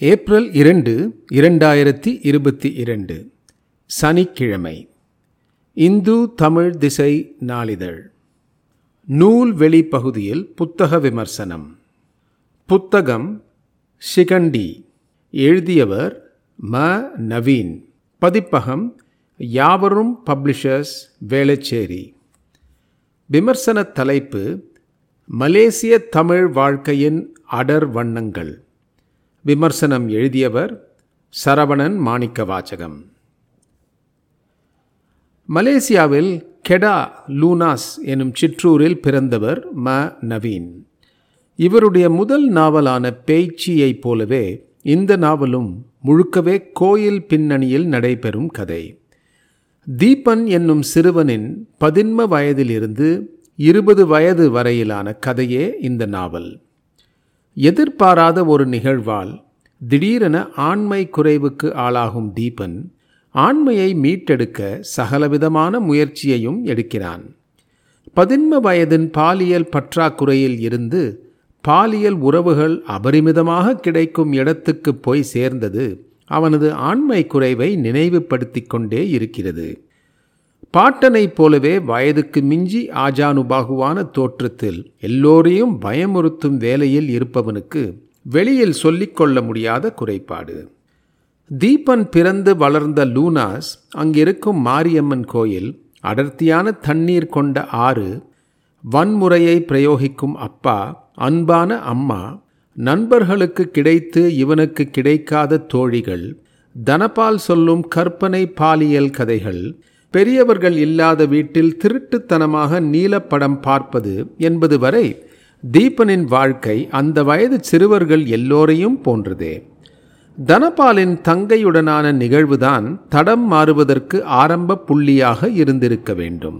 April இரண்டு இரண்டாயிரத்தி இருபத்தி இரண்டு. சனிக்கிழமை. இந்து தமிழ் திசை நாளிதழ். நூல் வெளி பகுதியில் புத்தக விமர்சனம். புத்தகம் ஷிகண்டி எழுதியவர் ம. நவீன். பதிப்பகம் யாவரும் பப்ளிஷர்ஸ் வேளச்சேரி. விமர்சன தலைப்பு மலேசிய தமிழ் வாழ்க்கையின் அடர் வண்ணங்கள். விமர்சனம் எழுதியவர் சரவணன் மாணிக்க வாச்சகம் மலேசியாவில் கெடா லூனாஸ் எனும் சிற்றூரில் பிறந்தவர் ம. நவீன். இவருடைய முதல் நாவலான பேய்ச்சியைப் போலவே இந்த நாவலும் முழுக்கவே கோயில் பின்னணியில் நடைபெறும் கதை. தீபன் என்னும் சிறுவனின் பதின்ம வயதிலிருந்து இருபது வயது வரையிலான கதையே இந்த நாவல். எதிர்பாராத ஒரு நிகழ்வால் திடீரென ஆண்மை குறைவுக்கு ஆளாகும் தீபன் ஆண்மையை மீட்டெடுக்க சகலவிதமான முயற்சியையும் எடுக்கிறான். பதின்ம வயதின் பாலியல் பற்றாக்குறையில் இருந்து பாலியல் உறவுகள் அபரிமிதமாக கிடைக்கும் இடத்துக்கு போய் சேர்ந்தது அவனது ஆண்மை குறைவை நினைவுபடுத்திக் கொண்டே இருக்கிறது. பாட்டனைப் போலவே வயதுக்கு மிஞ்சி ஆஜானுபாகுவான தோற்றத்தில் எல்லோரையும் பயமுறுத்தும் வேலையில் இருப்பவனுக்கு வெளியில் சொல்லிக்கொள்ள முடியாத குறைபாடு. தீபன் பிறந்து வளர்ந்த லூனாஸ் அங்கிருக்கும் மாரியம்மன் கோயில் அடர்த்தியான தண்ணீர் கொண்ட ஆறு வன்முறையை பிரயோகிக்கும் அப்பா அன்பான அம்மா நண்பர்களுக்கு கிடைத்து இவனுக்கு கிடைக்காத தோழிகள் தனபால் சொல்லும் கற்பனை பாலியல் கதைகள் பெரியவர்கள் இல்லாத வீட்டில் திருட்டுத்தனமாக நீலப்படம் பார்ப்பது என்பது வரை தீபனின் வாழ்க்கை அந்த வயது சிறுவர்கள் எல்லோரையும் போன்றதே. தனபாலின் தங்கையுடனான நிகழ்வுதான் தடம் மாறுவதற்கு ஆரம்ப புள்ளியாக இருந்திருக்க வேண்டும்.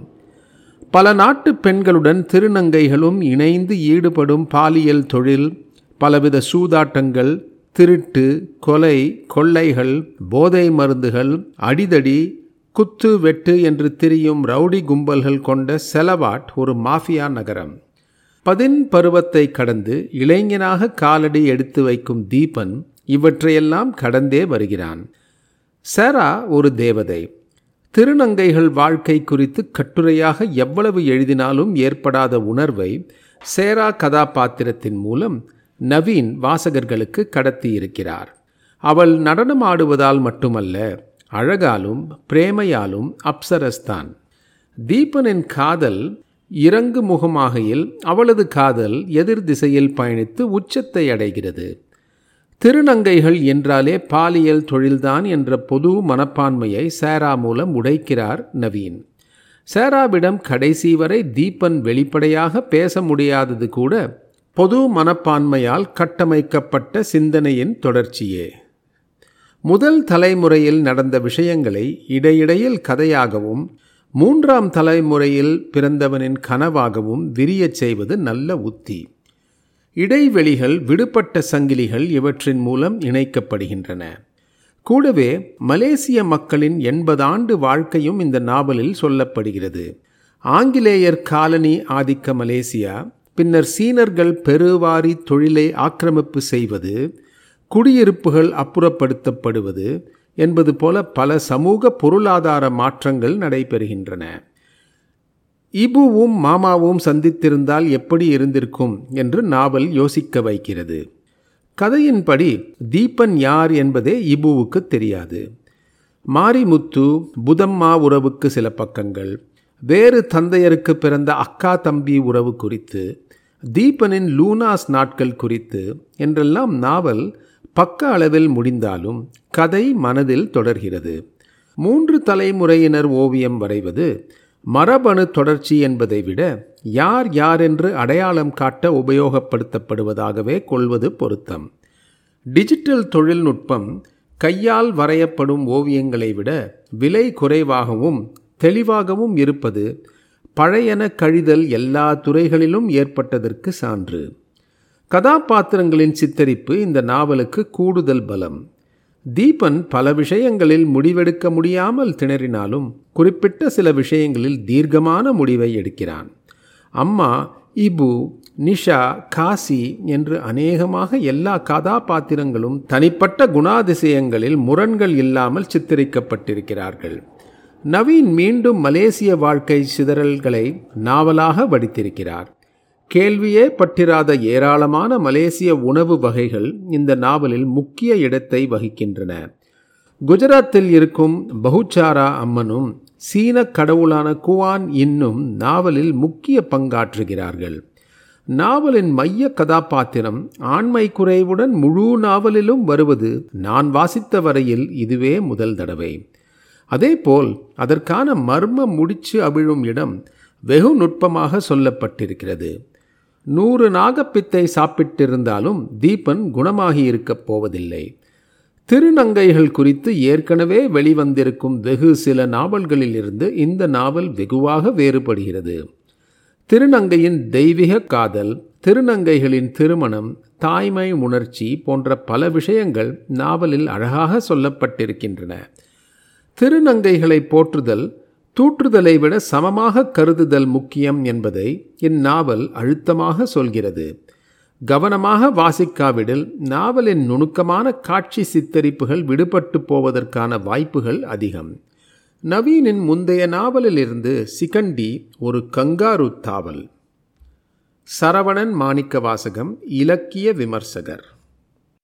பல நாட்டு பெண்களுடன் திருநங்கைகளும் இணைந்து ஈடுபடும் பாலியல் தொழில் பலவித சூதாட்டங்கள் திருட்டு கொலை கொள்ளைகள் போதை மருந்துகள் அடிதடி குத்து வெட்டு என்று திரியும் ரவுடி கும்பல்கள் கொண்ட செலவாட் ஒரு மாஃபியா நகரம். பதின் பருவத்தை கடந்து இளைஞனாக காலடி எடுத்து வைக்கும் தீபன் இவற்றையெல்லாம் கடந்தே வருகிறான். சேரா ஒரு தேவதை. திருநங்கைகள் வாழ்க்கை குறித்து கட்டுரையாக எவ்வளவு எழுதினாலும் ஏற்படாத உணர்வை சேரா கதாபாத்திரத்தின் மூலம் நவீன் வாசகர்களுக்கு கடத்தியிருக்கிறார். அவள் நடனமாடுவதால் மட்டுமல்ல அழகாலும் பிரேமையாலும் அப்சரஸ்தான். தீபனின் காதல் இறங்கு முகமாகையில் அவளது காதல் எதிர் திசையில் பயணித்து உச்சத்தை அடைகிறது. திருநங்கைகள் என்றாலே பாலியல் தொழில்தான் என்ற பொது மனப்பான்மையை சேரா மூலம் உடைக்கிறார் நவீன். சேராவிடம் கடைசி வரை தீபன் வெளிப்படையாக பேச முடியாதது கூட பொது மனப்பான்மையால் கட்டமைக்கப்பட்ட சிந்தனையின் தொடர்ச்சியே. முதல் தலைமுறையில் நடந்த விஷயங்களை இடையிடையில் கதையாகவும் மூன்றாம் தலைமுறையில் பிறந்தவனின் கனவாகவும் விரியச் செய்வது நல்ல உத்தி. இடைவெளிகள் விடுபட்ட சங்கிலிகள் இவற்றின் மூலம் இணைக்கப்படுகின்றன. கூடவே மலேசிய மக்களின் எண்பது ஆண்டு வாழ்க்கையும் இந்த நாவலில் சொல்லப்படுகிறது. ஆங்கிலேயர் காலனி ஆதிக்க மலேசியா பின்னர் சீனர்கள் பெருவாரி தொழிலை ஆக்கிரமிப்பு செய்வது குடியிருப்புகள் அப்புறப்படுத்தப்படுவது என்பது போல பல சமூக பொருளாதார மாற்றங்கள் நடைபெறுகின்றன. இபுவும் மாமாவும் சந்தித்திருந்தால் எப்படி இருந்திருக்கும் என்று நாவல் யோசிக்க வைக்கிறது. கதையின்படி தீபன் யார் என்பதே இபுவுக்கு தெரியாது. மாரிமுத்து புதம்மா உறவுக்கு சில பக்கங்கள் வேறு தந்தையருக்கு பிறந்த அக்கா தம்பி உறவு குறித்து தீபனின் லூனாஸ் நாட்கள் குறித்து என்றெல்லாம் நாவல் பக்க அளவில் முடிந்தாலும் கதை மனதில் தொடர்கிறது. மூன்று தலைமுறையினர் ஓவியம் வரைவது மரபணு தொடர்ச்சி என்பதை விட யார் யார் என்று அடையாளம் காட்ட உபயோகப்படுத்தப்படுவதாகவே கொள்வது பொருத்தம். டிஜிட்டல் தொழில்நுட்பம் கையால் வரையப்படும் ஓவியங்களை விட விலை குறைவாகவும் தெளிவாகவும் இருப்பது பழையன கழிதல் எல்லா துறைகளிலும் ஏற்பட்டதற்கு சான்று. கதாபாத்திரங்களின் சித்தரிப்பு இந்த நாவலுக்கு கூடுதல் பலம். தீபன் பல விஷயங்களில் முடிவெடுக்க முடியாமல் திணறினாலும் குறிப்பிட்ட சில விஷயங்களில் தீர்க்கமான முடிவை எடுக்கிறான். அம்மா இபு நிஷா காசி என்று அநேகமாக எல்லா கதாபாத்திரங்களும் தனிப்பட்ட குணாதிசயங்களில் முரண்கள் இல்லாமல் சித்தரிக்கப்பட்டிருக்கிறார்கள். நவீன் மீண்டும் மலேசிய வாழ்க்கை சிதறல்களை நாவலாக வடித்திருக்கிறார். கேள்வியே பட்டிராத ஏராளமான மலேசிய உணவு வகைகள் இந்த நாவலில் முக்கிய இடத்தை வகிக்கின்றன. குஜராத்தில் இருக்கும் பகுச்சாரா அம்மனும் சீன கடவுளான குவான் இன்னும் நாவலில் முக்கிய பங்காற்றுகிறார்கள். நாவலின் மைய கதாபாத்திரம் ஆண்மை குறைவுடன் முழு நாவலிலும் வருவது நான் வாசித்த வரையில் இதுவே முதல் தடவை. அதேபோல் அதற்கான மர்ம முடிச்சு அவிழும் இடம் வெகு நுட்பமாக சொல்லப்பட்டிருக்கிறது. நூறு நாகப்பித்தை சாப்பிட்டிருந்தாலும் தீபன் குணமாகி இருக்கப் போவதில்லை. திருநங்கைகள் குறித்து ஏற்கனவே வெளிவந்திருக்கும் வெகு சில நாவல்களிலிருந்து இந்த நாவல் வெகுவாக வேறுபடுகிறது. திருநங்கையின் தெய்வீக காதல் திருநங்கைகளின் திருமணம் தாய்மை உணர்ச்சி போன்ற பல விஷயங்கள் நாவலில் அழகாக சொல்லப்பட்டிருக்கின்றன. திருநங்கைகளை போற்றுதல் தூற்றுதலை விட சமமாக கருதுதல் முக்கியம் என்பதை இந்நாவல் அழுத்தமாக சொல்கிறது. கவனமாக வாசிக்காவிடில் நாவலின் நுணுக்கமான காட்சி சித்தரிப்புகள் விடுபட்டு போவதற்கான வாய்ப்புகள் அதிகம். நவீனின் முந்தைய நாவலிலிருந்து சிகண்டி ஒரு கங்காரு தாவல். சரவணன் மாணிக்க வாசகம் இலக்கிய விமர்சகர்.